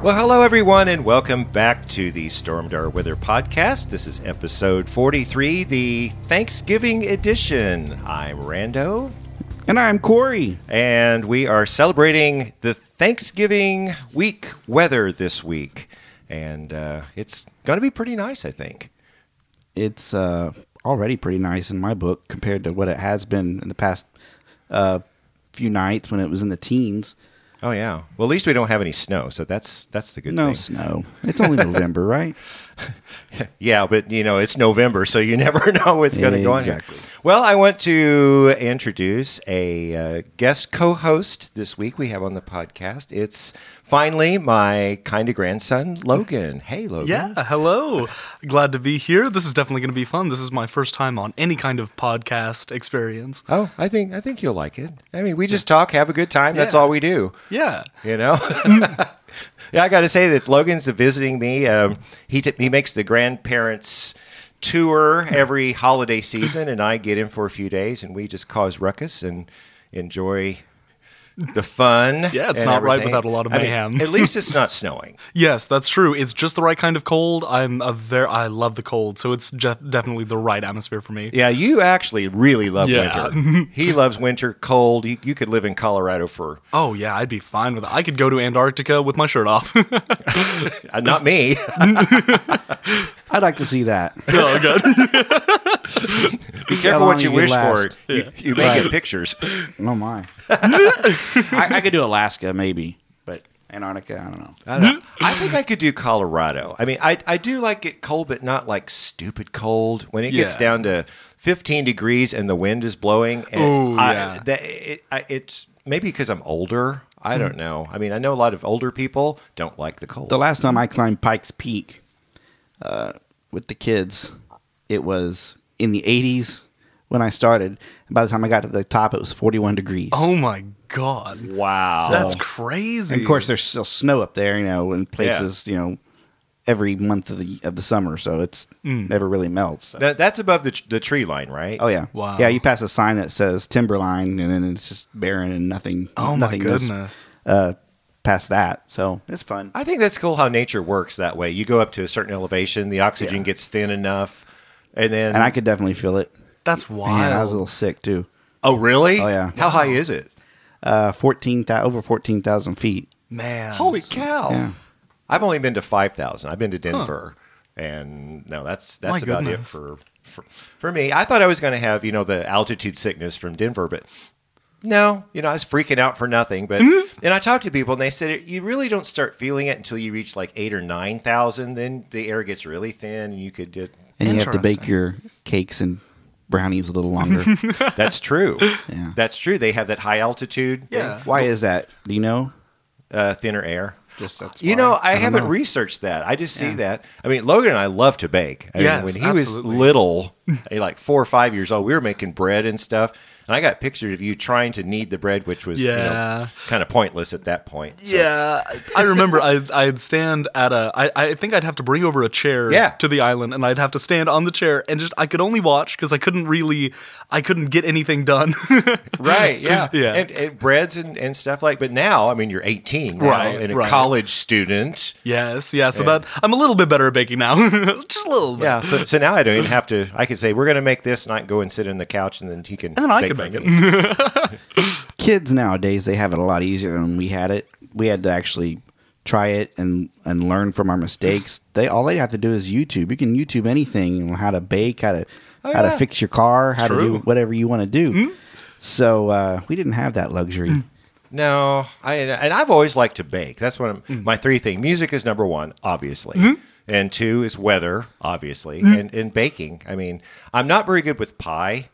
Well, hello everyone, and welcome back to the Stormdar Weather Podcast. This is episode 43, the Thanksgiving edition. I'm Rando, And I'm Corey. and we are celebrating the Thanksgiving week weather this week. And uh, it's going to be pretty nice, I think. It's uh, already pretty nice in my book compared to what it has been in the past uh, few nights when it was in the teens. Oh, yeah. Well, at least we don't have any snow, so that's that's the good No thing. snow. It's only November, right? Yeah, but you know, it's November, so you never know what's going to go on. Exactly. Well, I want to introduce a uh, guest co host this week we have on the podcast. It's finally my kind of grandson, Logan. Hey, Logan. Yeah, hello. Glad to be here. This is definitely going to be fun. This is my first time on any kind of podcast experience. Oh, I think I think you'll like it. I mean, we just talk, have a good time. That's Yeah. all we do. Yeah. You know. yeah, I got to say that Logan's visiting me. Um, he t- he makes the grandparents tour every holiday season, and I get in for a few days, and we just cause ruckus and enjoy the fun. Yeah, it's not right without a lot of I mean, mayhem. at least it's not snowing. Yes, that's true. It's just the right kind of cold. I'm a very I love the cold, so it's je- definitely the right atmosphere for me. Yeah, you actually really love Yeah. winter. he loves winter, cold. You, you could live in Colorado for Oh yeah, I'd be fine with it. I could go to Antarctica with my shirt off. uh, not me. I'd like to see that. oh god. Be careful long what you you wish last. for. You, you may get pictures. Oh my! I, I could do Alaska maybe, but Antarctica, I don't know. I, don't know. I think I could do Colorado. I mean, I I do like it cold, but not like stupid cold. When it gets Yeah. down to 15 degrees and the wind is blowing, and Ooh, I, yeah. that, it, I, it's maybe because I'm older. I Mm. don't know. I mean, I know a lot of older people don't like the cold. The last time I climbed Pikes Peak uh, with the kids, it was in the 80s when I started. By the time I got to the top, it was 41 degrees. Oh my god. wow, That's crazy. And of course, there's still snow up there, you know, in places, you know, every month of the of the summer, so it's never really melts. so- That- that's above the, the tree line, right? Oh yeah, Wow. Yeah, you pass a sign that says timberline, and then it's just barren and nothing. Oh my nothing goes, goodness. Uh, past that, so it's fun. I think that's cool how nature works that way. You go up to a certain elevation, the oxygen Yeah. gets thin enough, and then And I could definitely feel it. That's Man, wild. I was a little sick too. oh really? Oh, yeah. How high is it? Uh, fourteen thou- over fourteen thousand feet. Man. Holy cow! Yeah. I've only been to five thousand. I've been to Denver, and no, that's that's My about it for, for for me. I thought I was going to have you know the altitude sickness from Denver, but no, you know I was freaking out for nothing. But Mm-hmm. and I talked to people, and they said you really don't start feeling it until you reach like eight or nine thousand. Then the air gets really thin, and you could get. And you have to bake your cakes and brownies a little longer. That's true. Yeah. That's true. They have that high altitude. thing, Yeah. Why is that? Do you know? uh, thinner air. Just that's You know, I, don't haven't know. researched that. I just see Yeah. that. I mean, Logan and I love to bake. I Yes, mean, when he absolutely. was little, like four or five years old, we were making bread and stuff. And I got pictures of you trying to knead the bread, which was you know, kind of pointless at that point. So- Yeah, I remember I, I'd stand at a. I, I think I'd have to bring over a chair Yeah. to the island, and I'd have to stand on the chair, and just I could only watch because I couldn't really, I couldn't get anything done. Right, yeah. Yeah. And, and breads and, and stuff like But now, I mean, you're 18 now Right, and a right. college student. yes, yeah. So Yeah. that I'm a little bit better at baking now, just a little bit. Yeah, so, so now I don't even have to. I could say, we're going to make this, and I can go and sit in the couch, and then he can. And then I bake could for make me. it. kids nowadays they have it a lot easier than we had it. We had to actually try it and and learn from our mistakes. They all they have to do is YouTube. You can YouTube anything, how to bake, how to how yeah. to fix your car, how to do whatever you want to do. So uh, we didn't have that luxury. No, I and I've always liked to bake. That's one of Mm. my three things. Music is number one, obviously, Mm-hmm. and two is weather, obviously, and, and baking. I mean, I'm not very good with pie.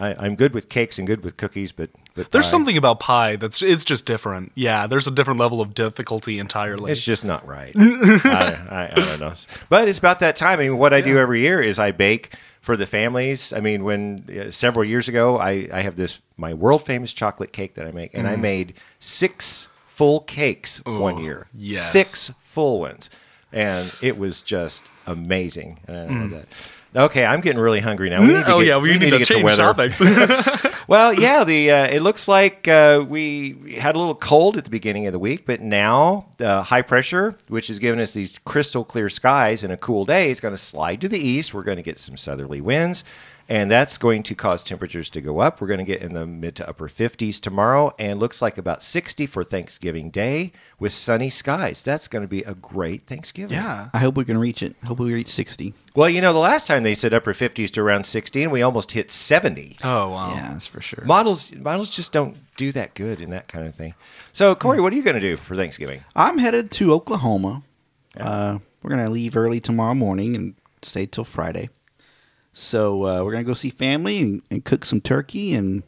I, I'm good with cakes and good with cookies, but but There's pie, something about pie that's it's just different. Yeah, there's a different level of difficulty entirely. It's just not right. I, I, I don't know, but it's about that time. I mean, what I do every year is I bake for the families. I mean, when uh, several years ago, I, I have this my world famous chocolate cake that I make, and I made six full cakes one year. yes. six full ones, and it was just amazing. And I love that. Okay, I'm getting really hungry now. We need to oh get, yeah, we, need, to, get change weather. topics. Well, yeah, the uh, it looks like uh, we had a little cold at the beginning of the week, but now uh, high pressure, which has given us these crystal clear skies and a cool day, is going to slide to the east. We're going to get some southerly winds, and that's going to cause temperatures to go up. We're going to get in the mid to upper 50s tomorrow, and looks like about 60 for Thanksgiving Day with sunny skies. That's going to be a great Thanksgiving. yeah. I hope we can reach it. Hope we reach 60. Well, you know, the last time they said upper 50s to around 60, and we almost hit 70. Oh wow. Yeah, that's for sure. models models just don't do that good in that kind of thing. So Corey, what are you going to do for Thanksgiving? I'm headed to Oklahoma. Uh, we're gonna leave early tomorrow morning and stay till Friday. So uh, we're gonna go see family and, and cook some turkey and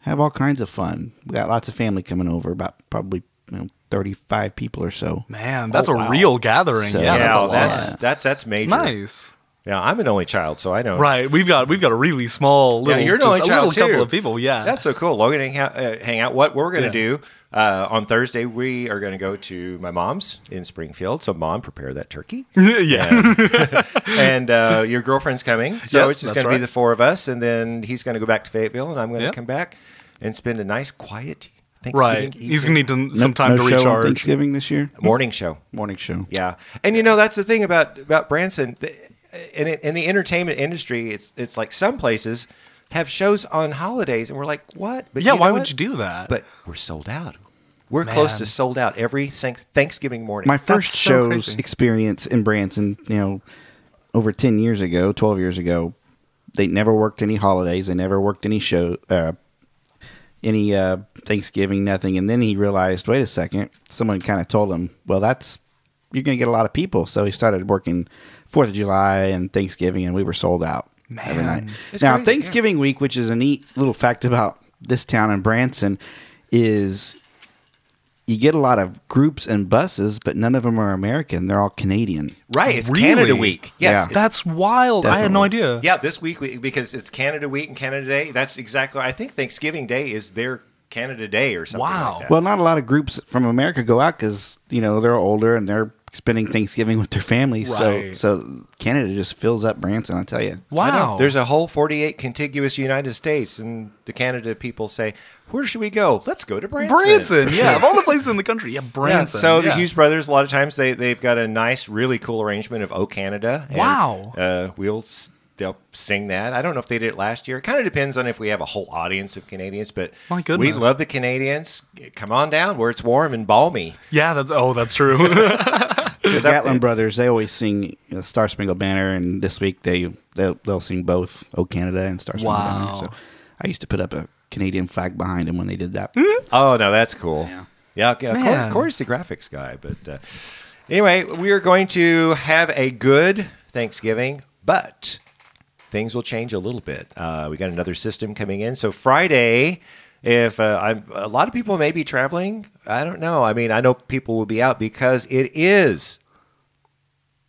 have all kinds of fun. We got lots of family coming over, about probably you know, 35 people or so. Man, that's Oh, a wow. real gathering. So- yeah, Yeah, that's a lot. that's that's that's major. nice. Yeah, I'm an only child, so I know. Right, we've got we've got a really small little, you're an just only a child, little couple of people. Yeah, That's so cool. Logan hang out. Uh, hang out. What we're going to Yeah. do uh, on Thursday? We are going to go to my mom's in Springfield. So, mom, prepare that turkey. yeah. and uh, your girlfriend's coming, so Yep, it's just going to be the four of us. And then he's going to go back to Fayetteville, and I'm going to Yep. come back and spend a nice, quiet Thanksgiving right. He's gonna need some time no to show on recharge. Thanksgiving this year. morning show. Morning show. Yeah, and you know that's the thing about about Branson. The- In in the entertainment industry, it's it's like some places have shows on holidays, and we're like, what? But Yeah, know why what? would you do that? But we're sold out. We're close to sold out every Thanksgiving morning. My first so show's crazy. experience in Branson, you know, over 10 years ago, 12 years ago, they never worked any holidays. They never worked any show, uh, any uh, Thanksgiving, nothing. And then he realized, wait a second, someone kind of told him, well, that's, you're going to get a lot of people. So he started working 4th of July and Thanksgiving, and we were sold out every night. It's now, crazy, Thanksgiving week, which is a neat little fact about this town in Branson, is you get a lot of groups and buses, but none of them are American. They're all Canadian. right, it's Really? Canada Week. Yes, Yeah. That's wild. I had no idea. yeah. This week we, because it's Canada Week and Canada Day. That's exactly. I think Thanksgiving Day is their Canada Day or something. Wow. Like that. Well, not a lot of groups from America go out because you know they're older and they're spending Thanksgiving with their families. Right. So, so Canada just fills up Branson. I tell you. I know. Wow. There's a whole 48 contiguous United States, and the Canada people say, "Where should we go? Let's go to Branson." Branson. Yeah, of all the places in the country, yeah, Yeah, Branson. so the. Hughes brothers, a lot of times they they've got a nice, really cool arrangement of "Oh Canada." and, Wow. Uh, we'll they'll sing that. I don't know if they did it last year. It kind of depends on if we have a whole audience of Canadians, but My goodness. we love the Canadians. Come on down where it's warm and balmy. Yeah, that's oh, that's true. The 'Cause up Gatlin there- brothers, they always sing you know, Star Spangled Banner, and this week they they'll, they'll sing both "Oh Canada" and "Star Spangled Wow. Banner." So I used to put up a Canadian flag behind them when they did that. Oh no, that's cool. Yeah. Yeah, yeah. Cor- Man. Corey's the graphics guy, but uh, anyway, we are going to have a good Thanksgiving, but things will change a little bit. Uh, we got another system coming in, so Friday. If uh, I'm, a lot of people may be traveling, I don't know. I mean, I know people will be out because it is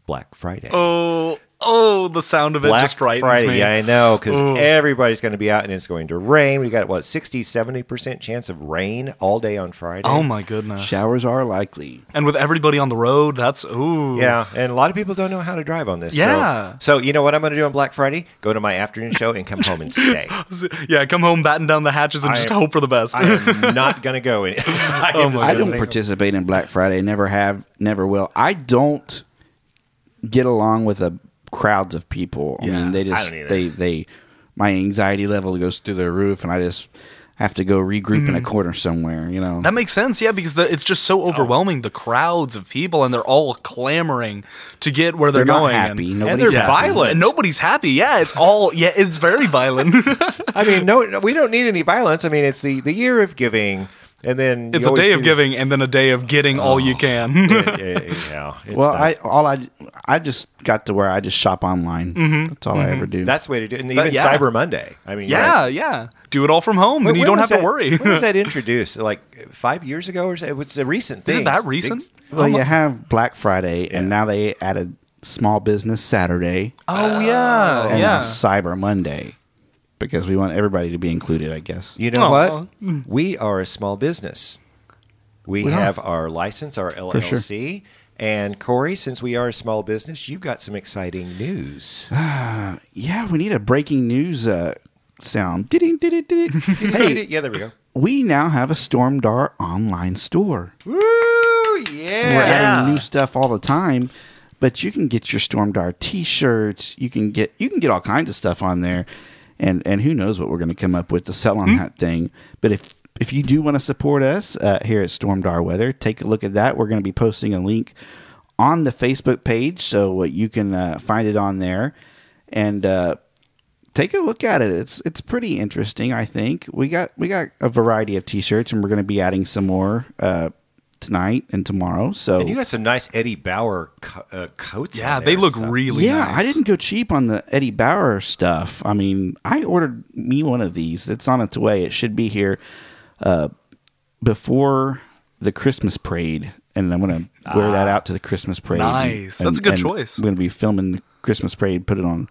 Black Friday. oh, oh, the sound of it Black just frightens Friday, me. yeah, I know, because everybody's going to be out and it's going to rain. We got what 60, 70 percent chance of rain all day on Friday. Oh my goodness. Showers are likely. And with everybody on the road, that's ooh. Yeah, and a lot of people don't know how to drive on this. Yeah. So, you know what I'm going to do on Black Friday? Go to my afternoon show and come home and stay. Yeah, come home, batten down the hatches, and I just am- hope for the best. I am not going to go. In, I Oh am my just I gonna don't stay- participate in Black Friday. Never have. Never will. I don't get along with a crowds of people. I Yeah, mean, they I just don't either. they they my anxiety level goes through the roof, and I just have to go regroup in a corner somewhere. You know. Mm. That makes sense, yeah, because the, it's just so overwhelming. The crowds of people, and they're all clamoring to get where they're, They're not going. happy. And, Nobody's they're happy. violent. and nobody's happy. Yeah, it's all yeah, it's very violent. I mean, no, we don't need any violence. I mean, it's the, the year of giving. And then It's a day see of this- giving and then a day of getting all you oh, can. Yeah, yeah, yeah, it's well, I all I I just got to where I just shop online. Mm-hmm. That's all I mm-hmm. ever do. that's the way to do it. And But even yeah. Cyber Monday. I mean, yeah, right. yeah. Do it all from home, When- and you don't have was to worry. when was that introduced? Like five years ago, or so? It was a recent thing. it that recent? well, you have Black Friday, and now they added Small Business Saturday Oh yeah, oh. and yeah. Cyber Monday because we want everybody to be included. I guess. You know what? We are a small business. We, We are. have our license, our sure. LLC. And Corey, since we are a small business, you've got some exciting news. Yeah, we need a breaking news uh, sound. Ding, ding, ding, ding. hey, yeah, there we go. we now have a Stormdar online store. Woo! Yeah. We're adding new stuff all the time, but you can get your Stormdar T-shirts. You can get you can get all kinds of stuff on there, and and who knows what we're going to come up with to sell on that thing. But if if you do want to support us uh, here at Stormdar Weather, take a look at that. We're going to be posting a link on the Facebook page, so you can uh, find it on there, and. Uh, take a look at it. It's it's pretty interesting. I think we got we got a variety of T-shirts, and we're going to be adding some more uh, tonight and tomorrow. So And you got some nice Eddie Bauer co- uh, coats. yeah, on they look and stuff. really yeah, nice. I didn't go cheap on the Eddie Bauer stuff. I mean, I ordered me one of these. It's on its way. It should be here uh, before the Christmas parade, and I'm going to wear that out to the Christmas parade. Ah. Nice. That's a good and choice. I'm going to be filming the Christmas parade, put it on,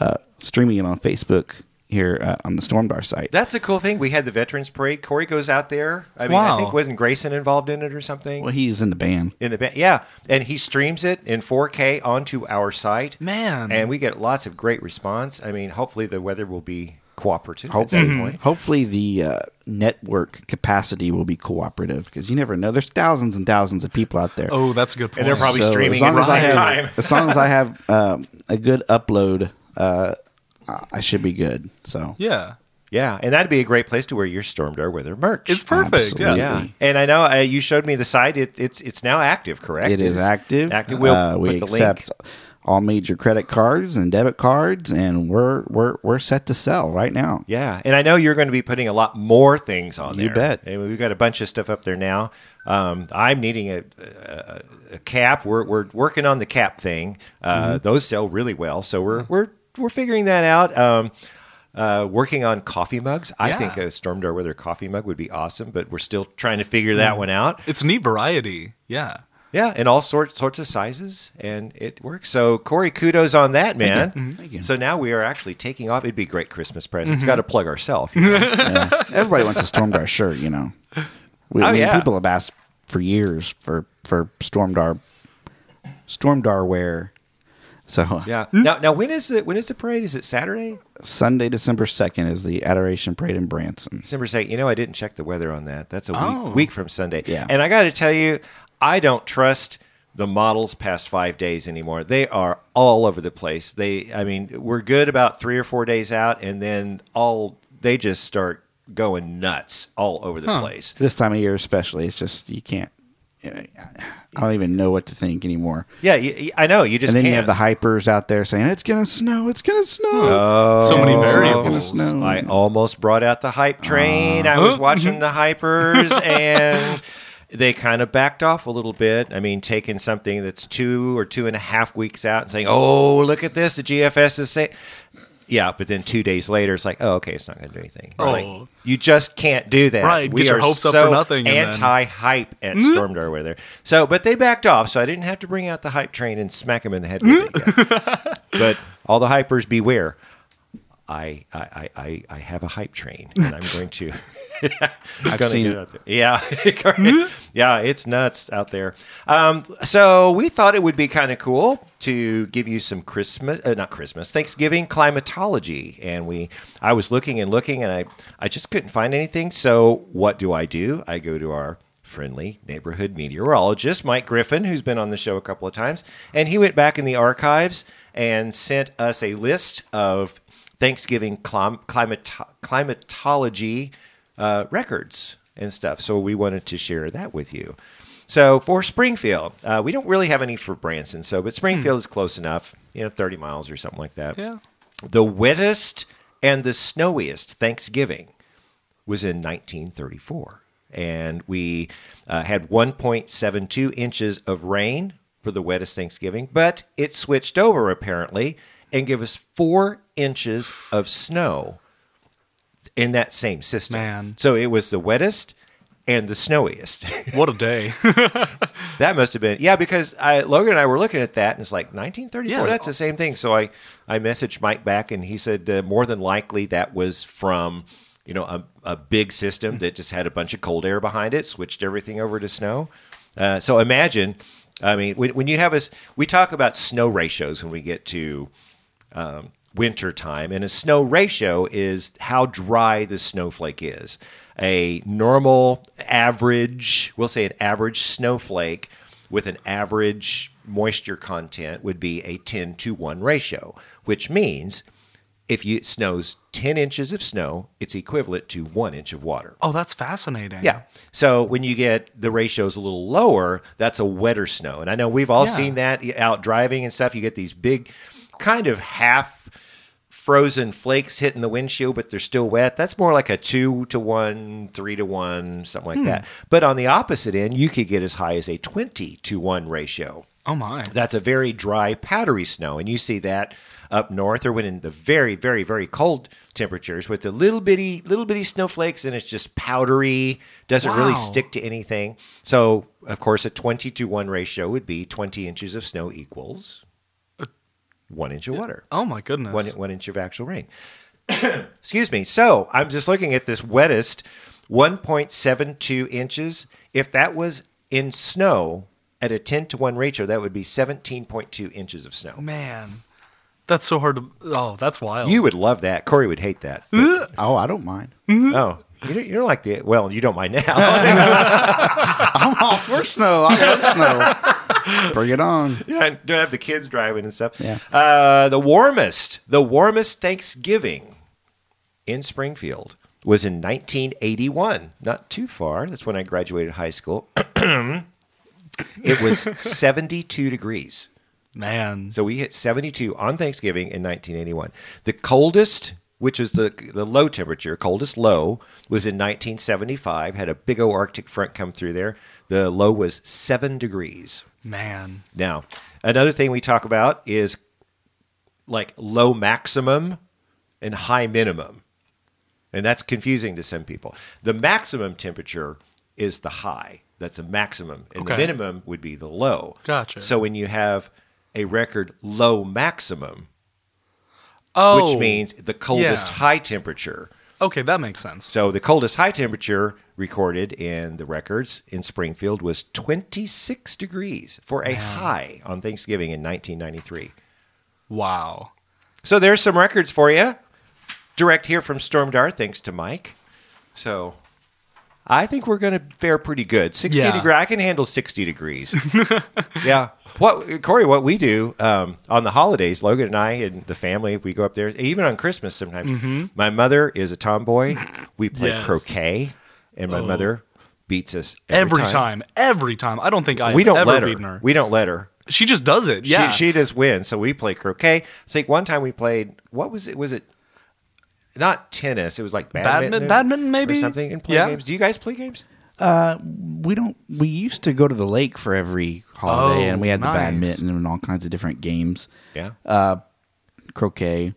uh, streaming it on Facebook here uh, on the Stormdar site. That's the cool thing. We had the Veterans Parade. Corey goes out there. I mean, I think wasn't Grayson involved in it or something? well, he's in the band. in the band. Yeah, and he streams it in 4K onto our site. Man. and we get lots of great response. I mean, hopefully the weather will be cooperative Hopefully, at that point. hopefully the uh, network capacity will be cooperative because you never know. There's thousands and thousands of people out there. Oh, that's a good point. And they're probably So streaming as long at the as I same have- time. As long as I have um, a good upload, uh, I should be good. So yeah. Yeah, and that'd be a great place to wear your Stormdar Weather merch. It's perfect. Absolutely. Yeah. yeah, and I know uh, you showed me the site. It, it's it's now active, correct? it is It's active. Active. We'll Uh, we put the accept link. all major credit cards and debit cards, and we're we're we're set to sell right now. Yeah, and I know you're going to be putting a lot more things on there. You bet. And we've got a bunch of stuff up there now. Um, I'm needing a, a, a cap. We're, we're working on the cap thing. Uh, Mm-hmm. Those sell really well, so we're we're we're figuring that out. Um, uh, working on coffee mugs. I Yeah. think a Stormdar Weather coffee mug would be awesome, but we're still trying to figure Mm. that one out. It's a neat variety. Yeah. Yeah, and all sorts sorts of sizes, and it works. So Corey, kudos on that, man. Mm-hmm. Thank you. So now we are actually taking off. It'd be a great Christmas present. Mm-hmm. It's got to plug ourselves. You know? Yeah. Everybody wants a Stormdar shirt, you know. We, Oh, I mean, yeah. people have asked for years for for Stormdar Stormdar wear. So uh, Yeah. Hmm? Now, now when is the when is the parade? Is it Saturday? Sunday, December second, is the Adoration Parade in Branson. December second. You know, I didn't check the weather on that. That's a week, Oh. week from Sunday. Yeah. And I got to tell you, I don't trust the models past five days anymore. They are all over the place. They, I mean, we're good about three or four days out, and then all they just start going nuts all over the place. This time of year, especially, it's just you can't. I don't even know what to think anymore. Yeah, you, you- I know. You just and then can't. you have the hypers out there saying it's gonna snow, it's gonna snow. Oh, So many it's variables. snow. I almost brought out the hype train. Uh-huh. I was watching mm-hmm. the hypers and they kind of backed off a little bit. I mean, taking something that's two or two and a half weeks out and saying, oh, look at this. The GFS is saying. Yeah, but then two days later, it's like, oh, okay, it's not going to do anything. It's like, Oh. you just can't do that. Right, We are hopes up so for nothing and then- Mm-hmm. anti-hype at Stormdar Weather. So, but they backed off, so I didn't have to bring out the hype train and smack them in the head with it. but all the hypers beware. I, I, I- I, I have a hype train, and I'm going to. I've seen it. Yeah, yeah, it's nuts out there. Um, so we thought it would be kind of cool to give you some Christmas, uh, not Christmas, Thanksgiving climatology, and we. I was looking and looking, and I, I just couldn't find anything. So what do I do? I go to our friendly neighborhood meteorologist, Mike Griffin, who's been on the show a couple of times, and he went back in the archives and sent us a list of Thanksgiving clim- climat- climatology uh, records and stuff. So we wanted to share that with you. So for Springfield, uh, we don't really have any for Branson. So, but Springfield is close enough, you know, 30 miles or something like that. Yeah. The wettest and the snowiest Thanksgiving was in 1934. and we uh, had 1.72 inches of rain for the wettest Thanksgiving, but it switched over apparently and give us four inches of snow in that same system. Man. So it was the wettest and the snowiest. What a day. that must have been yeah, because I, Logan and I were looking at that and it's like 1934. Yeah. That's the same thing. So I I messaged Mike back and he said uh, more than likely that was from you know a, a big system that just had a bunch of cold air behind it, switched everything over to snow. Uh, so imagine, I mean, when, when you have us, we talk about snow ratios when we get to um, winter time, and a snow ratio is how dry the snowflake is. A normal average, we'll say an average snowflake with an average moisture content would be a 10 to 1 ratio, which means if you, it snows 10 inches of snow, it's equivalent to one inch of water. oh, that's fascinating. Yeah. So when you get the ratios a little lower, that's a wetter snow. And I know we've all Yeah. seen that out driving and stuff. You get these big, kind of half frozen flakes hitting the windshield, but they're still wet. That's more like a two to one, three to one, something like hmm. that. But on the opposite end, you could get as high as a 20 to one ratio. Oh my. That's a very dry, powdery snow, and you see that up north or when in the very, very, very cold temperatures with the little bitty, little bitty snowflakes, and it's just powdery, doesn't really stick to anything. So, of course, a twenty to one ratio would be twenty inches of snow equals one inch of water, Oh my goodness. one one inch of actual rain. Excuse me. So I'm just looking at this wettest, one point seven two inches. If that was in snow at a ten to one ratio, that would be seventeen point two inches of snow. Man. That's so hard to. Oh, that's wild. You would love that. Corey would hate that. but- Oh, I don't mind. Mm-hmm. oh, you don't, you don't like the well. You don't mind now. I'm all for snow. I love snow. Bring it on. you don't don't have the kids driving and stuff. Yeah. Uh, the warmest, the warmest Thanksgiving in Springfield was in 1981. Not too far. That's when I graduated high school. it was 72 degrees. Man. So we hit 72 on Thanksgiving in 1981. The coldest, which is the the low temperature, coldest low, was in 1975. Had a big old Arctic front come through there. The low was seven degrees. Man. Now, another thing we talk about is like low maximum and high minimum. And that's confusing to some people. The maximum temperature is the high. That's a maximum. And the minimum would be the low. Gotcha. So when you have a record low maximum, Oh. which means the coldest yeah. high temperature. Okay, that makes sense. So the coldest high temperature recorded in the records in Springfield was 26 degrees for a high on Thanksgiving in 1993. Wow. So there's some records for you. Direct here from Storm Stormdar, thanks to Mike. So I think we're going to fare pretty good. 60 Yeah. degree. I can handle 60 degrees. yeah. What Corey? What we do um, on the holidays, Logan and I and the family, if we go up there, even on Christmas sometimes. My mother is a tomboy. We play Yes. croquet, and my mother beats us every, Every, time. Every time. I don't think I We don't ever let her. beaten her. We don't let her. She just does it. Yeah. She, she just wins. So we play croquet. I think one time we played, what was it? Was it not tennis? It was like badminton. Badminton- badminton, maybe? Or something. And play Yeah. games. Do you guys play games? Uh, We don't. We used to go to the lake for every holiday, Oh, and we had the badminton and all kinds of different games. Yeah. Uh, Croquet.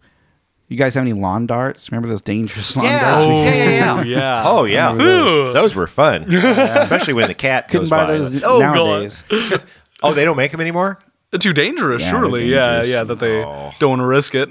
You guys have any lawn darts? Remember those dangerous lawn yeah. darts? yeah, we- yeah, yeah, yeah. Oh, yeah. Those, those were fun. Especially when the cat Couldn't goes buy by. those Oh, God. nowadays. Oh, they don't make them anymore? Too dangerous, Yeah, surely. they're Yeah, dangerous. yeah, that they Oh. don't want to risk it.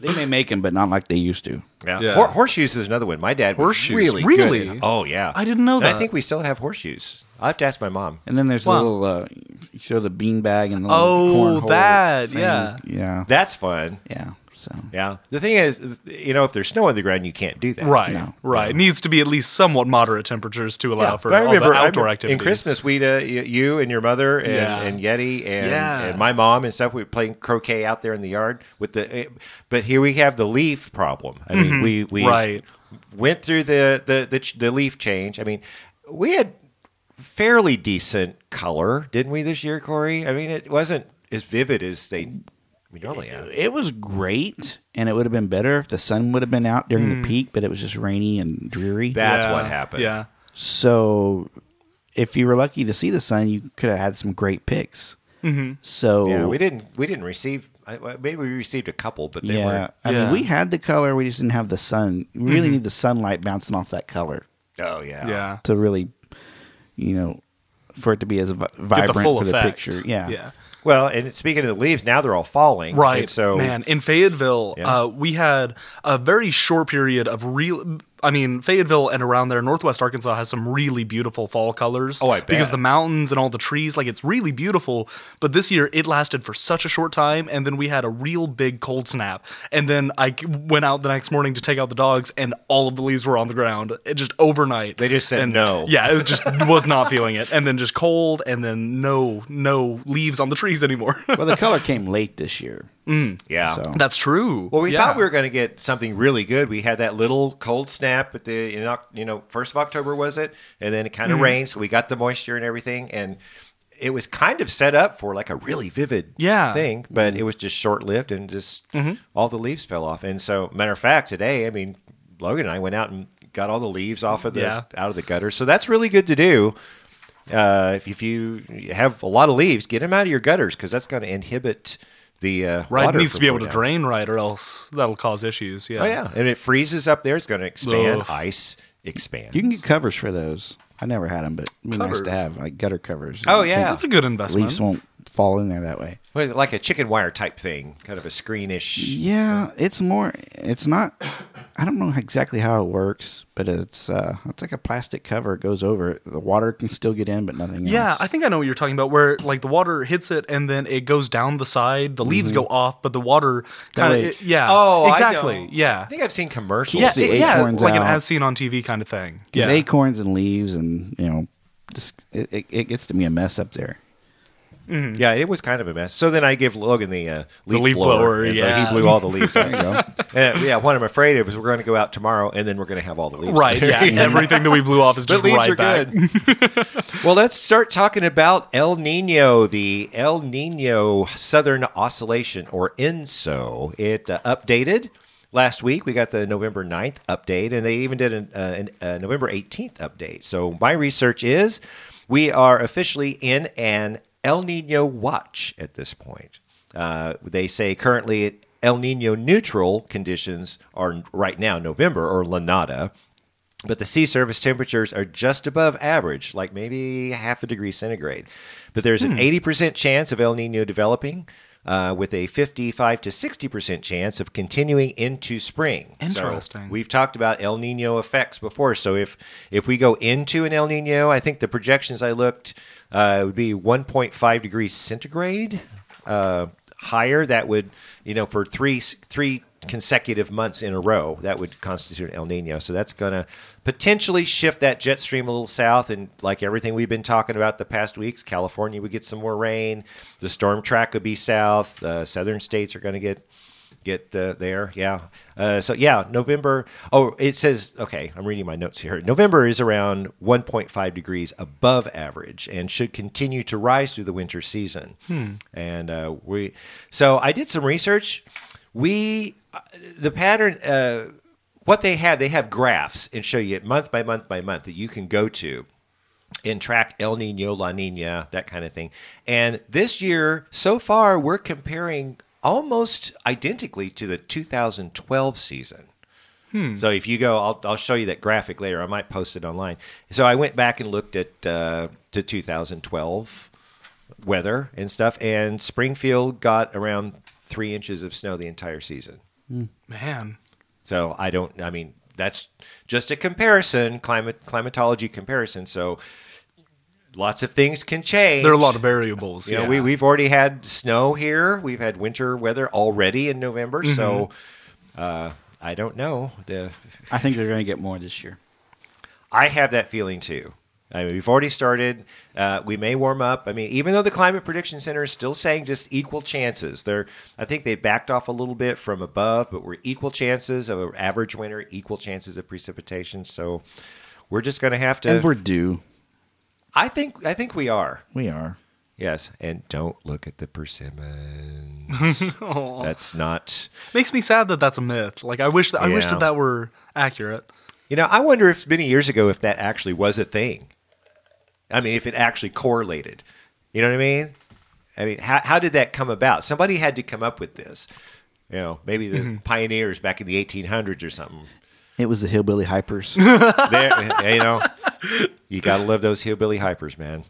They may make them, but not like they used to. Yeah. Yeah. Hor- horseshoes is another one. My dad was Horseshoes? really Really? good. at- Oh, yeah. I didn't know And I think we still have horseshoes. I have to ask my mom. And then there's Wow. the little. Uh, you throw the bean bag and the Oh, little cornhole that, thing. yeah. yeah, That's fun. yeah. So Yeah. The thing is, you know, if there's snow on the ground, you can't do that. right, No. right. It needs to be at least somewhat moderate temperatures to allow Yeah, for but I all remember, the I outdoor remember activities. In Christmas, we'd uh, you and your mother and, Yeah. and Yeti and, Yeah. and my mom and stuff. We were playing croquet out there in the yard with the. eh, But here we have the leaf problem. I mean, we we Mm-hmm. Right. went through the the, the the leaf change. I mean, we had fairly decent color, didn't we this year, Corey? I mean, it wasn't as vivid as they we normally have. it was great, and it would have been better if the sun would have been out during Mm. the peak, but it was just rainy and dreary. That's Yeah, what happened. Yeah. So if you were lucky to see the sun, you could have had some great pics. Mm-hmm. So Yeah, we didn't we didn't receive. I- I- Maybe we received a couple, but they yeah, were. I Yeah. mean, we had the color. We just didn't have the sun. We really need the sunlight bouncing off that color Oh yeah, Yeah. to really, you know, for it to be as vi- Get the vibrant full for the effect. picture. Yeah. Yeah. Well, and speaking of the leaves, now they're all falling. Right. And so man, in Fayetteville, Yeah. uh, we had a very short period of real. I mean, Fayetteville and around there, Northwest Arkansas has some really beautiful fall colors. Oh, I bet. Because the mountains and all the trees, like it's really beautiful. But this year, it lasted for such a short time, and then we had a real big cold snap. And then I went out the next morning to take out the dogs, and all of the leaves were on the ground, it just overnight. They just said And- no. Yeah, it was just was not feeling it, and then just cold, and then no no leaves on the trees anymore. Well, the color came late this year. Yeah. So- That's true. Well, we Yeah. thought we were going to get something really good. We had that little cold snap at the in, you know first of October was it, and then it kind of rained, so we got the moisture and everything, and it was kind of set up for like a really vivid Yeah. thing, but it was just short lived and just Mm-hmm. all the leaves fell off. And so, matter of fact, today, I mean, Logan and I went out and got all the leaves off of the Yeah. out of the gutters, so that's really good to do. Uh, if, if you have a lot of leaves, get them out of your gutters because that's going to inhibit the uh, Right, it water needs to be able going to down. drain right, or else that'll cause issues. Yeah. Oh yeah, and it freezes up there. It's going to expand. Ugh. Ice expands. You can get covers for those. I never had them, but it'd be nice to have like gutter covers. Oh, yeah. That's a good investment. leaves won't fall in there that way. What is it, like a chicken wire type thing, kind of a screenish. Yeah, it's more. It's not. I don't know exactly how it works, but it's uh, it's like a plastic cover. It goes over it. The water can still get in, but nothing Yeah, else. I think I know what you're talking about. Where like the water hits it and then it goes down the side. The leaves go off, but the water kind of yeah. Oh, I exactly. don't- yeah. I think I've seen commercials. yeah, it- yeah, acorns like an as seen on TV kind of thing. Because Yeah. acorns and leaves, and you know, just it, it, it gets to be a mess up there. Yeah, it was kind of a mess. So then I give Logan the uh, leaf, leaf blower, blower, and so he blew all the leaves out. and, yeah, what I'm afraid of is we're going to go out tomorrow, and then we're going to have all the leaves. Right. there. Yeah. Everything that we blew off is The just leaves right are back. good. well, let's start talking about El Nino, the El Nino Southern Oscillation, or ENSO. It uh, updated last week. We got the November 9th update, and they even did an, uh, an, a November 18th update. So my research is we are officially in an El Nino watch at this point. Uh, they say currently El Nino neutral conditions are right now November or La Nada but the sea surface temperatures are just above average, like maybe half a degree centigrade. But there's an 80% chance of El Nino developing, uh, with a 55 to 60% chance of continuing into spring. So Interesting. we've talked about El Nino effects before. So if if we go into an El Nino, I think the projections I looked uh, would be 1.5 degrees centigrade uh, higher. That would, you know, for three three consecutive months in a row, that would constitute an El Nino. So that's going to potentially shift that jet stream a little south. And like everything we've been talking about the past weeks, California would get some more rain. The storm track would be south. Uh, southern states are going to get get uh, there. Yeah. Uh, so yeah, November. Oh, it says okay. I'm reading my notes here. November is around 1.5 degrees above average and should continue to rise through the winter season. And uh, we. So I did some research. We uh, the pattern. Uh, what they have, they have graphs and show you it month by month by month that you can go to and track El Nino, La Nina, that kind of thing. And this year, so far, we're comparing almost identically to the 2012 season. So if you go, I'll, I'll show you that graphic later. I might post it online. So I went back and looked at uh, the 2012 weather and stuff, and Springfield got around three inches of snow the entire season. Man. So I don't. I mean, that's just a comparison, climate climatology comparison. So lots of things can change. There are a lot of variables. You know, yeah. we we've already had snow here. We've had winter weather already in November. So Mm-hmm. uh, I don't know. The I think they're going to get more this year. I have that feeling too. I mean, we've already started. Uh, we may warm up. I mean, even though the Climate Prediction Center is still saying just equal chances, they're I think they backed off a little bit from above, but we're equal chances of an average winter, equal chances of precipitation. So we're just going to have to. And we're due. I think I think we are. We are. Yes, and don't look at the persimmons. That's not. Makes me sad that that's a myth. Like I wish that I wish that that were accurate. You know, I wonder if many years ago if that actually was a thing. I mean, if it actually correlated. You know what I mean? I mean, how, how did that come about? Somebody had to come up with this. You know, maybe the pioneers back in the 1800s or something. It was the hillbilly hypers. There, you know, you got to love those hillbilly hypers, man.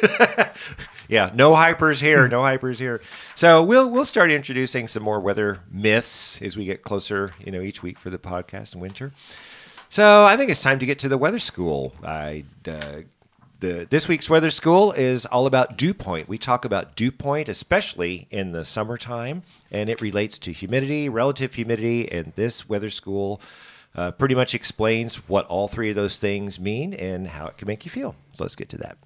yeah, no hypers here, no hypers here. So we'll we'll start introducing some more weather myths as we get closer, you know, each week for the podcast in winter. So I think it's time to get to the weather school. I uh, the this week's weather school is all about dew point. We talk about dew point, especially in the summertime, and it relates to humidity, relative humidity, and this weather school uh, pretty much explains what all three of those things mean and how it can make you feel. So let's get to that.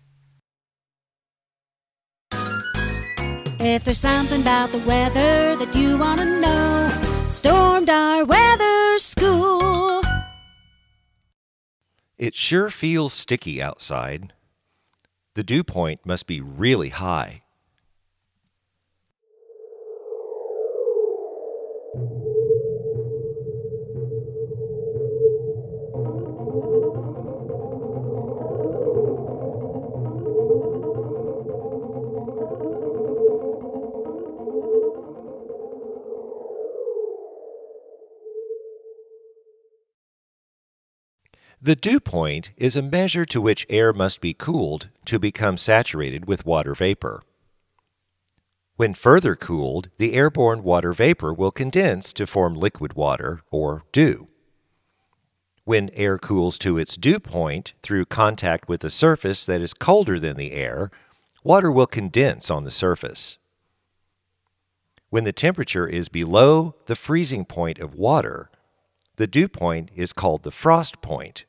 If there's something about the weather that you want to know, Stormdar weather school. It sure feels sticky outside. The dew point must be really high. The dew point is a measure to which air must be cooled to become saturated with water vapor. When further cooled, the airborne water vapor will condense to form liquid water, or dew. When air cools to its dew point through contact with a surface that is colder than the air, water will condense on the surface. When the temperature is below the freezing point of water, the dew point is called the frost point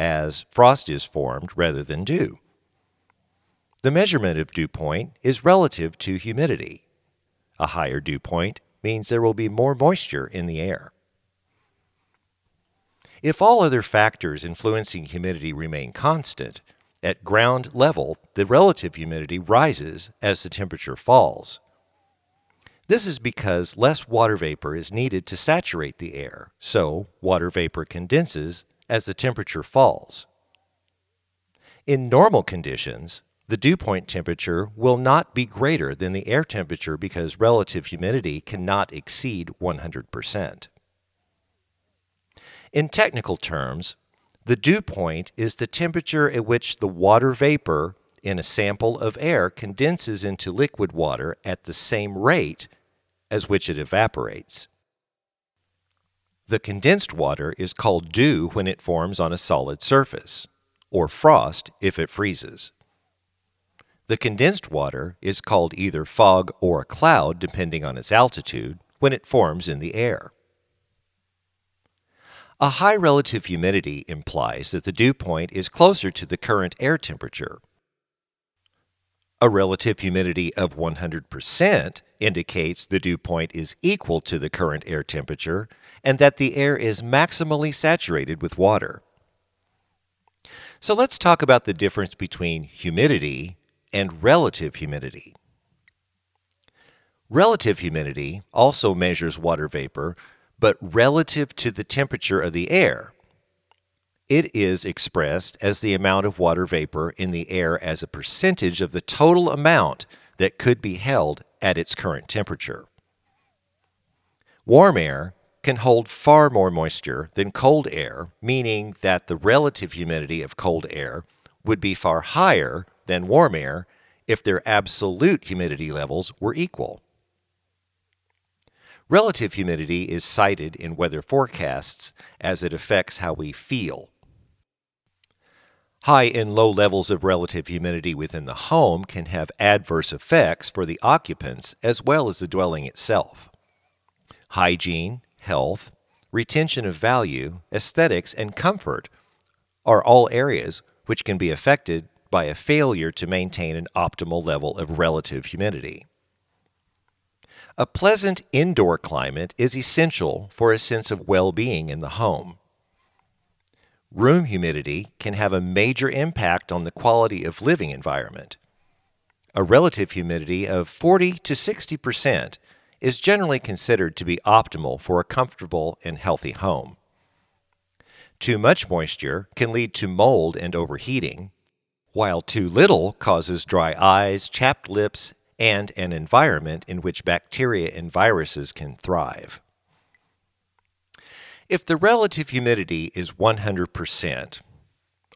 as frost is formed rather than dew. The measurement of dew point is relative to humidity. A higher dew point means there will be more moisture in the air. If all other factors influencing humidity remain constant, at ground level the relative humidity rises as the temperature falls. This is because less water vapor is needed to saturate the air, so water vapor condenses as the temperature falls. In normal conditions, the dew point temperature will not be greater than the air temperature because relative humidity cannot exceed 100%. In technical terms, the dew point is the temperature at which the water vapor in a sample of air condenses into liquid water at the same rate as which it evaporates. The condensed water is called dew when it forms on a solid surface, or frost if it freezes. The condensed water is called either fog or a cloud, depending on its altitude, when it forms in the air. A high relative humidity implies that the dew point is closer to the current air temperature. A relative humidity of 100% indicates the dew point is equal to the current air temperature and that the air is maximally saturated with water. So let's talk about the difference between humidity and relative humidity. Relative humidity also measures water vapor, but relative to the temperature of the air. It is expressed as the amount of water vapor in the air as a percentage of the total amount that could be held at its current temperature. Warm air can hold far more moisture than cold air, meaning that the relative humidity of cold air would be far higher than warm air if their absolute humidity levels were equal. Relative humidity is cited in weather forecasts as it affects how we feel. High and low levels of relative humidity within the home can have adverse effects for the occupants as well as the dwelling itself. Hygiene, health, retention of value, aesthetics, and comfort are all areas which can be affected by a failure to maintain an optimal level of relative humidity. A pleasant indoor climate is essential for a sense of well being in the home. Room humidity can have a major impact on the quality of living environment. A relative humidity of 40 to 60 percent is generally considered to be optimal for a comfortable and healthy home. Too much moisture can lead to mold and overheating, while too little causes dry eyes, chapped lips, and an environment in which bacteria and viruses can thrive. If the relative humidity is 100%,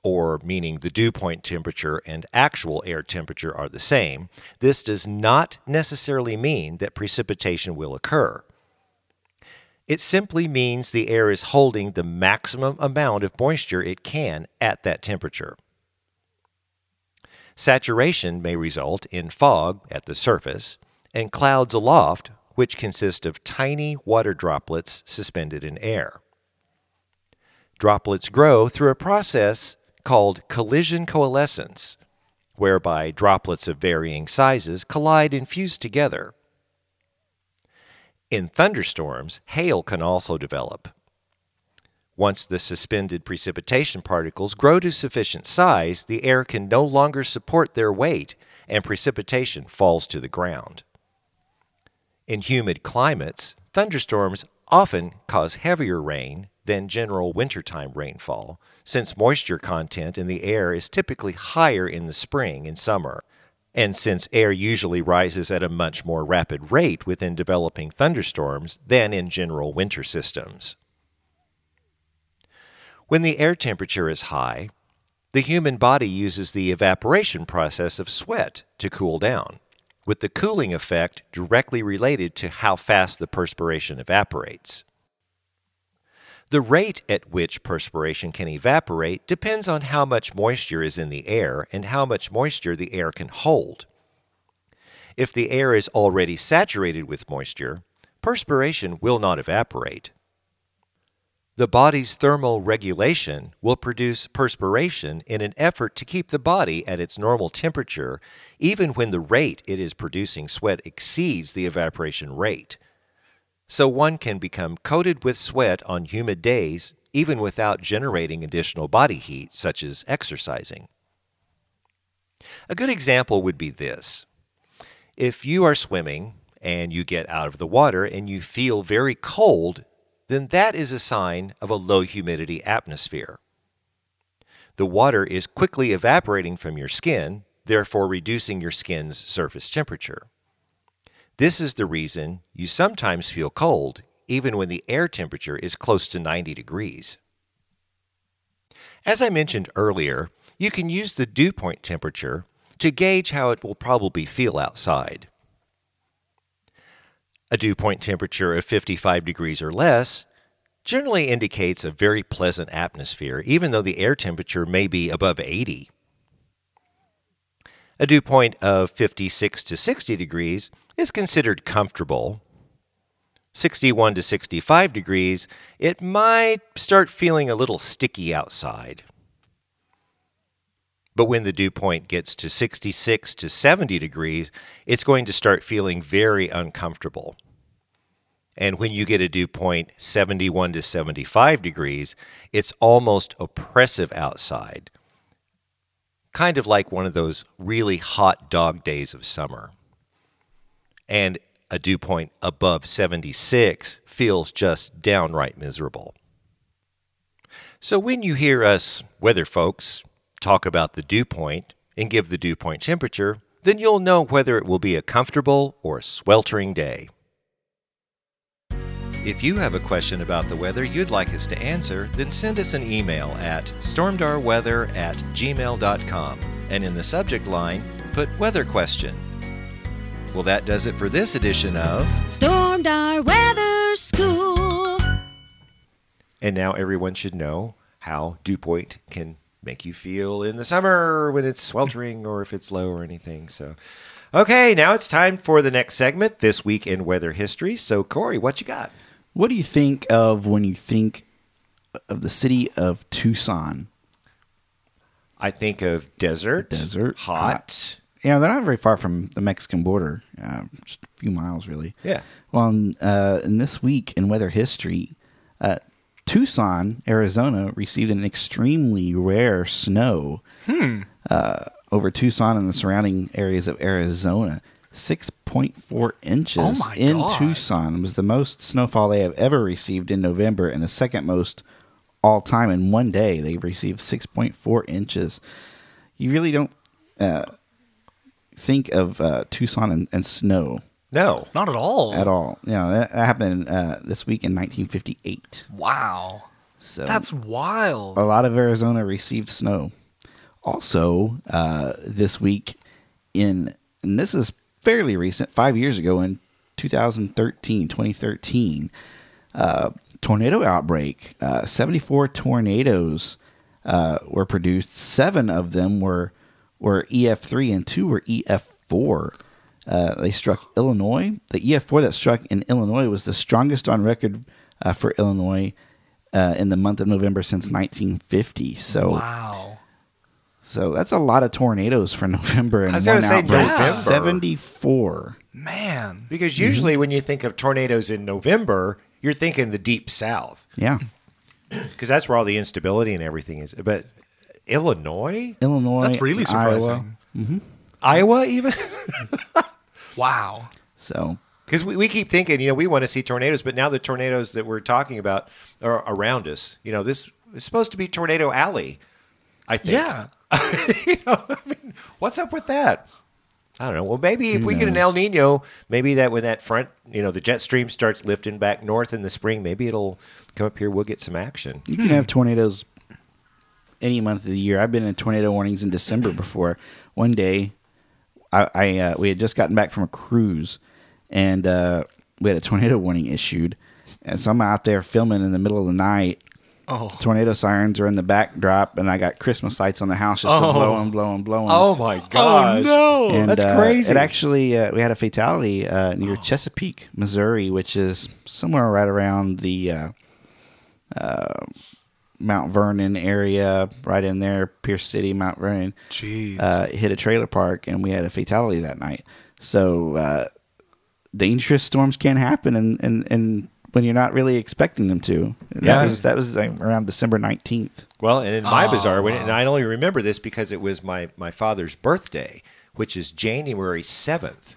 or meaning the dew point temperature and actual air temperature are the same, this does not necessarily mean that precipitation will occur. It simply means the air is holding the maximum amount of moisture it can at that temperature. Saturation may result in fog at the surface and clouds aloft, which consist of tiny water droplets suspended in air. Droplets grow through a process called collision coalescence, whereby droplets of varying sizes collide and fuse together. In thunderstorms, hail can also develop. Once the suspended precipitation particles grow to sufficient size, the air can no longer support their weight and precipitation falls to the ground. In humid climates, thunderstorms often cause heavier rain than general wintertime rainfall, since moisture content in the air is typically higher in the spring and summer, and since air usually rises at a much more rapid rate within developing thunderstorms than in general winter systems. When the air temperature is high, the human body uses the evaporation process of sweat to cool down, with the cooling effect directly related to how fast the perspiration evaporates. The rate at which perspiration can evaporate depends on how much moisture is in the air and how much moisture the air can hold. If the air is already saturated with moisture, perspiration will not evaporate. The body's thermal regulation will produce perspiration in an effort to keep the body at its normal temperature, even when the rate it is producing sweat exceeds the evaporation rate so one can become coated with sweat on humid days even without generating additional body heat, such as exercising. A good example would be this if you are swimming and you get out of the water and you feel very cold, then that is a sign of a low humidity atmosphere. The water is quickly evaporating from your skin, therefore reducing your skin's surface temperature. This is the reason you sometimes feel cold even when the air temperature is close to 90 degrees. As I mentioned earlier, you can use the dew point temperature to gauge how it will probably feel outside. A dew point temperature of 55 degrees or less generally indicates a very pleasant atmosphere, even though the air temperature may be above 80. A dew point of 56 to 60 degrees is considered comfortable. 61 to 65 degrees, it might start feeling a little sticky outside. But when the dew point gets to 66 to 70 degrees, it's going to start feeling very uncomfortable. And when you get a dew point 71 to 75 degrees, it's almost oppressive outside. Kind of like one of those really hot dog days of summer and a dew point above 76 feels just downright miserable. So when you hear us weather folks talk about the dew point and give the dew point temperature, then you'll know whether it will be a comfortable or sweltering day. If you have a question about the weather you'd like us to answer, then send us an email at stormdarweather at gmail.com and in the subject line, put weather question. Well, that does it for this edition of Stormdar Weather School. And now everyone should know how dew point can make you feel in the summer when it's sweltering or if it's low or anything. So, okay, now it's time for the next segment, This Week in Weather History. So, Corey, what you got? What do you think of when you think of the city of Tucson? I think of desert, Desert, hot. hot. Yeah, they're not very far from the Mexican border, uh, just a few miles, really. Yeah. Well, in, uh, in this week in weather history, uh, Tucson, Arizona, received an extremely rare snow uh, over Tucson and the surrounding areas of Arizona. 6.4 inches Oh in God. Tucson was the most snowfall they have ever received in November and the second most all time in one day. They've received 6.4 inches. You really don't uh, think of uh, Tucson and, and snow No. Not at all. at all. You know, that, that happened uh, this week in 1958. Wow. So That's wild. a lot of Arizona received snow. Also, uh, this week in, and this is fairly recent, five years ago in 2013, 2013, uh, tornado outbreak. Uh, 74 tornadoes uh, were produced. Seven of them were were EF3 and two were EF4. Uh, they struck Illinois. The EF4 that struck in Illinois was the strongest on record uh, for Illinois uh, in the month of November since 1950. So, wow. so that's a lot of tornadoes for November. And I was gonna say outbreak. November. 74. Man. Because usually when you think of tornadoes in November, you're thinking the deep south. Yeah, Because that's where all the instability and everything is. But Illinois? Illinois. That's really Iowa. surprising. Mm-hmm. Iowa, even? Wow. So Because we, we keep thinking, you know, we want to see tornadoes, but now the tornadoes that we're talking about are around us. You know, this is supposed to be Tornado Alley, I think. Yeah. you know, I mean, what's up with that? I don't know. Well, maybe if Who we get an knows? El Nino, maybe that when that front, you know, the jet stream starts lifting back north in the spring, maybe it'll come up here. We'll get some action. you can hmm. have tornadoes any month of the year. I've been in tornado warnings in December before. One day, I, I uh, we had just gotten back from a cruise, and uh, we had a tornado warning issued. And so I'm out there filming in the middle of the night. Oh. Tornado sirens are in the backdrop, and I got Christmas lights on the house just Oh. blowing, blowing, blowing. Oh my gosh! Oh, no. And, that's uh, crazy. It actually, uh, we had a fatality uh, near Chesapeake, Missouri, which is somewhere right around the uh, uh, Mount Vernon area, right in there, Pierce City, Mount Vernon. Jeez. Uh, hit a trailer park, and we had a fatality that night. So uh, dangerous storms can happen, and, and, and when you're not really expecting them to. And Yeah. That was that was like around December nineteenth. Well, and in my Oh, bizarre, when, wow. and I only remember this because it was my, my father's birthday, which is January 7th.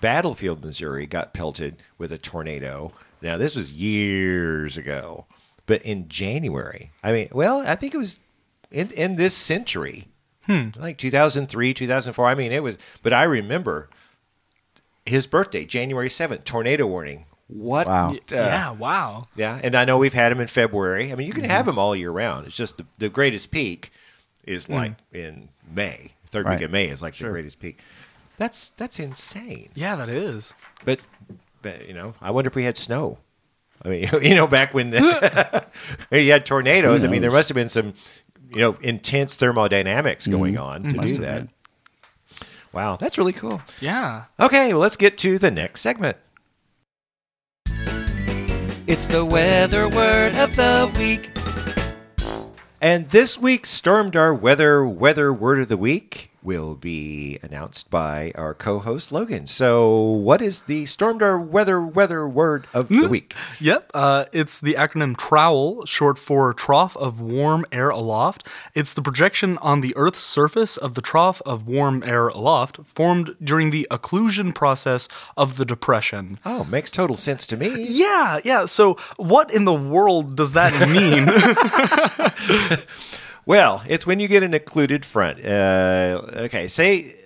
Battlefield, Missouri got pelted with a tornado. Now, this was years ago, but in January, I mean, well, I think it was in, in this century, hmm. like 2003, 2004. I mean, it was, but I remember his birthday, January 7th, tornado warning. What? Wow. uh, yeah. Wow. yeah, and I know we've had them in February. I mean, you can mm-hmm. have them all year round. It's just the, the greatest peak is hmm. like in May. Third Right. week of May is like the greatest peak. That's that's insane. Yeah, that is. But, but you know, I wonder if we had snow. I mean, you know, back when the, you had tornadoes. I mean, there must have been some, you know, intense thermodynamics mm-hmm. going on to Must do that. Wow, that's really cool. Yeah. Okay, well, let's get to the next segment. It's the weather word of the week. And this week's Stormdar Weather Weather Word of the Week will be announced by our co-host Logan. So, what is the Stormdar Weather Weather Word of the week? Yep. Uh, it's the acronym TROWAL, short for Trough of Warm Air Aloft. It's the projection on the Earth's surface of the trough of warm air aloft formed during the occlusion process of the depression. Oh, makes total sense to me. Yeah, yeah. So, what in the world does that mean? Well, it's when you get an occluded front. Uh, okay, say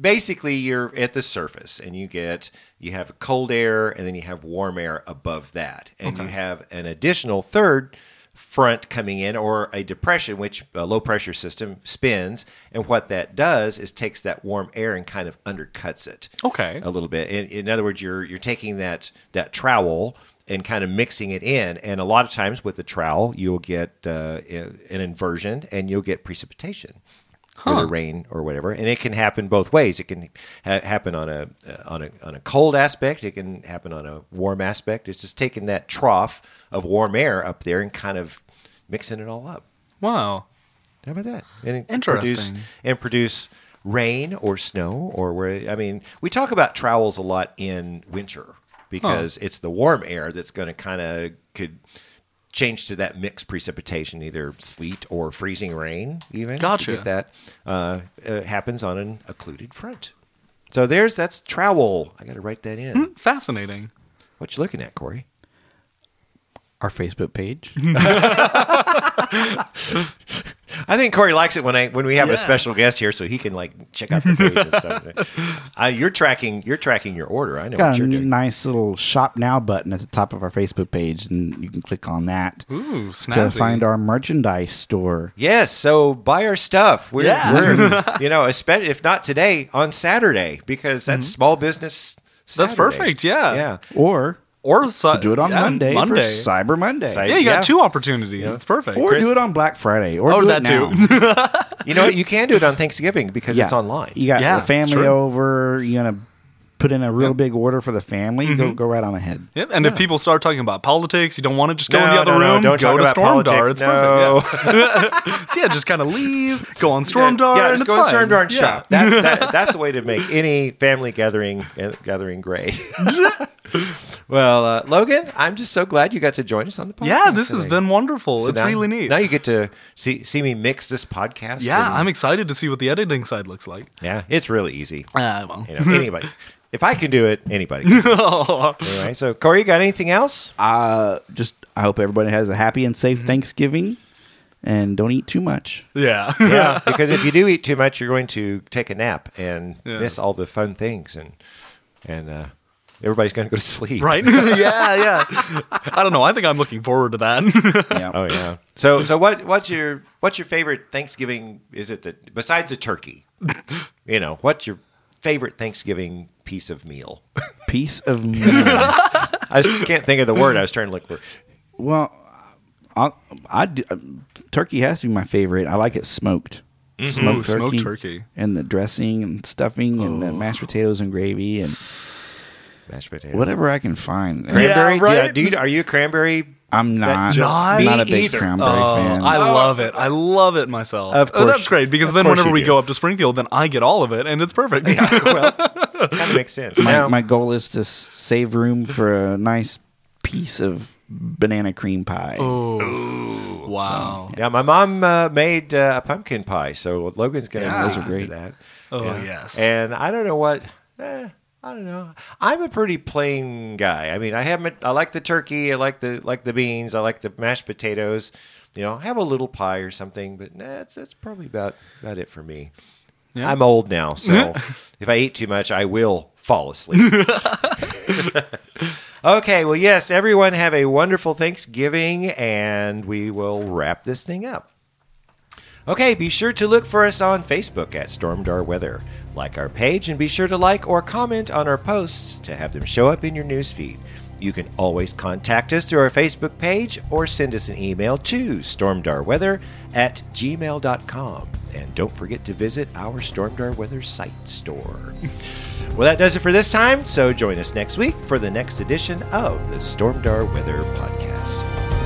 basically you're at the surface and you get you have cold air and then you have warm air above that, and you have an additional third front coming in or a depression which a low pressure system spins and what that does is takes that warm air and kind of undercuts it Okay. a little bit in, in other words you're you're taking that that trowel and kind of mixing it in. And a lot of times with the trowel you'll get uh, an inversion and you'll get precipitation or the rain or whatever. And it can happen both ways. It can ha- happen on a on a on a cold aspect. It can happen on a warm aspect. It's just taking that trough of warm air up there and kind of mixing it all up. Wow. how about that? And Interesting. Produce, and produce rain or snow or where I mean, we talk about trowels a lot in winter because it's the warm air that's going to kind of could change to that mixed precipitation, either sleet or freezing rain. Even You Gotcha. get that uh, uh, happens on an occluded front. So there's that's trowel. I got to write that in. Fascinating. What you looking at, Corey? Our Facebook page. I think Corey likes it when I when we have Yeah. a special guest here, so he can like check out the page and stuff. Uh, you're tracking you're tracking your order. I know Got what a you're doing. nice little shop now button at the top of our Facebook page, and you can click on that Ooh, to find our merchandise store. Yes, so buy our stuff. We're, Yeah. we're you know, espe- if not today, on Saturday because that's small business. Mm-hmm. That's perfect, yeah. yeah. Or or si- do it on yeah, Monday, for Monday. Cyber Monday. Cy- yeah, you got Yeah. two opportunities. It's perfect. or Chris- do it on Black Friday. Or Oh, do that it now. too. You know what? You can do it on Thanksgiving because it's online. You got Yeah, the family over. You gonna put in a real big order for the family. Go Mm-hmm. go right on ahead. Yep. And if people start talking about politics, you don't want to just go in the other no, no, room. don't go talk to about Stormdar. politics, It's no. perfect. Yeah. so yeah, just kind of leave, go on Stormdar, yeah, and just it's go on fine. Stormdar and shop. That, that, that's the way to make any family gathering uh, gathering great. Well, uh, Logan, I'm just so glad you got to join us on the podcast. Yeah, this has been wonderful. So it's now- really neat. Now you get to see see me mix this podcast. yeah, and- I'm excited to see what the editing side looks like. yeah, it's really easy. Uh, well. You know, anybody. If I can do it, anybody. Can. anyway, so Corey, you got anything else? Uh, just I hope everybody has a happy and Mm-hmm. safe Thanksgiving, and don't eat too much. yeah. Yeah, because if you do eat too much, you're going to take a nap and Yeah. miss all the fun things, and and uh, everybody's going to go to sleep. Right? yeah, yeah. I don't know. I think I'm looking forward to that. Yeah. Oh yeah. So so what what's your what's your favorite Thanksgiving? Is it the besides a turkey? you know, what's your favorite Thanksgiving piece of meal? Piece of meal. I just can't think of the word I was trying to look for. well, I'll, I do, uh, turkey has to be my favorite. I like it smoked. Mm-hmm. Ooh, Smoked, smoked turkey, turkey. and the dressing and stuffing and the oh. mashed potatoes and gravy and Mashed potato. whatever I can find. Cranberry? Yeah, right? Do you, are you a cranberry? I'm not Not- not a Me big either. cranberry Oh, fan. I Oh, love it. I love it myself. Of Oh, course- that's great because then whenever we do. go up to Springfield, then I get all of it, and it's perfect. Yeah, well, kind of makes sense. my, Now- my goal is to save room for a nice piece of banana cream pie. Oh, wow. yeah, my mom uh, made uh, a pumpkin pie, so Logan's going to Yeah. Those are great. That. Oh, Yeah. yes. And I don't know what. Eh, I don't know. I'm a pretty plain guy. I mean, I have I like the turkey. I like the like the beans. I like the mashed potatoes. You know, have a little pie or something. But nah, that's that's probably about about it for me. Yeah. I'm old now, so mm-hmm. if I eat too much, I will fall asleep. okay. Well, yes. Everyone have a wonderful Thanksgiving, and we will wrap this thing up. Okay, be sure to look for us on Facebook at Stormdar Weather. Like our page and be sure to like or comment on our posts to have them show up in your newsfeed. You can always contact us through our Facebook page or send us an email to stormdarweather at gmail.com. And don't forget to visit our Stormdar Weather site store. well, that does it for this time, so join us next week for the next edition of the Stormdar Weather Podcast.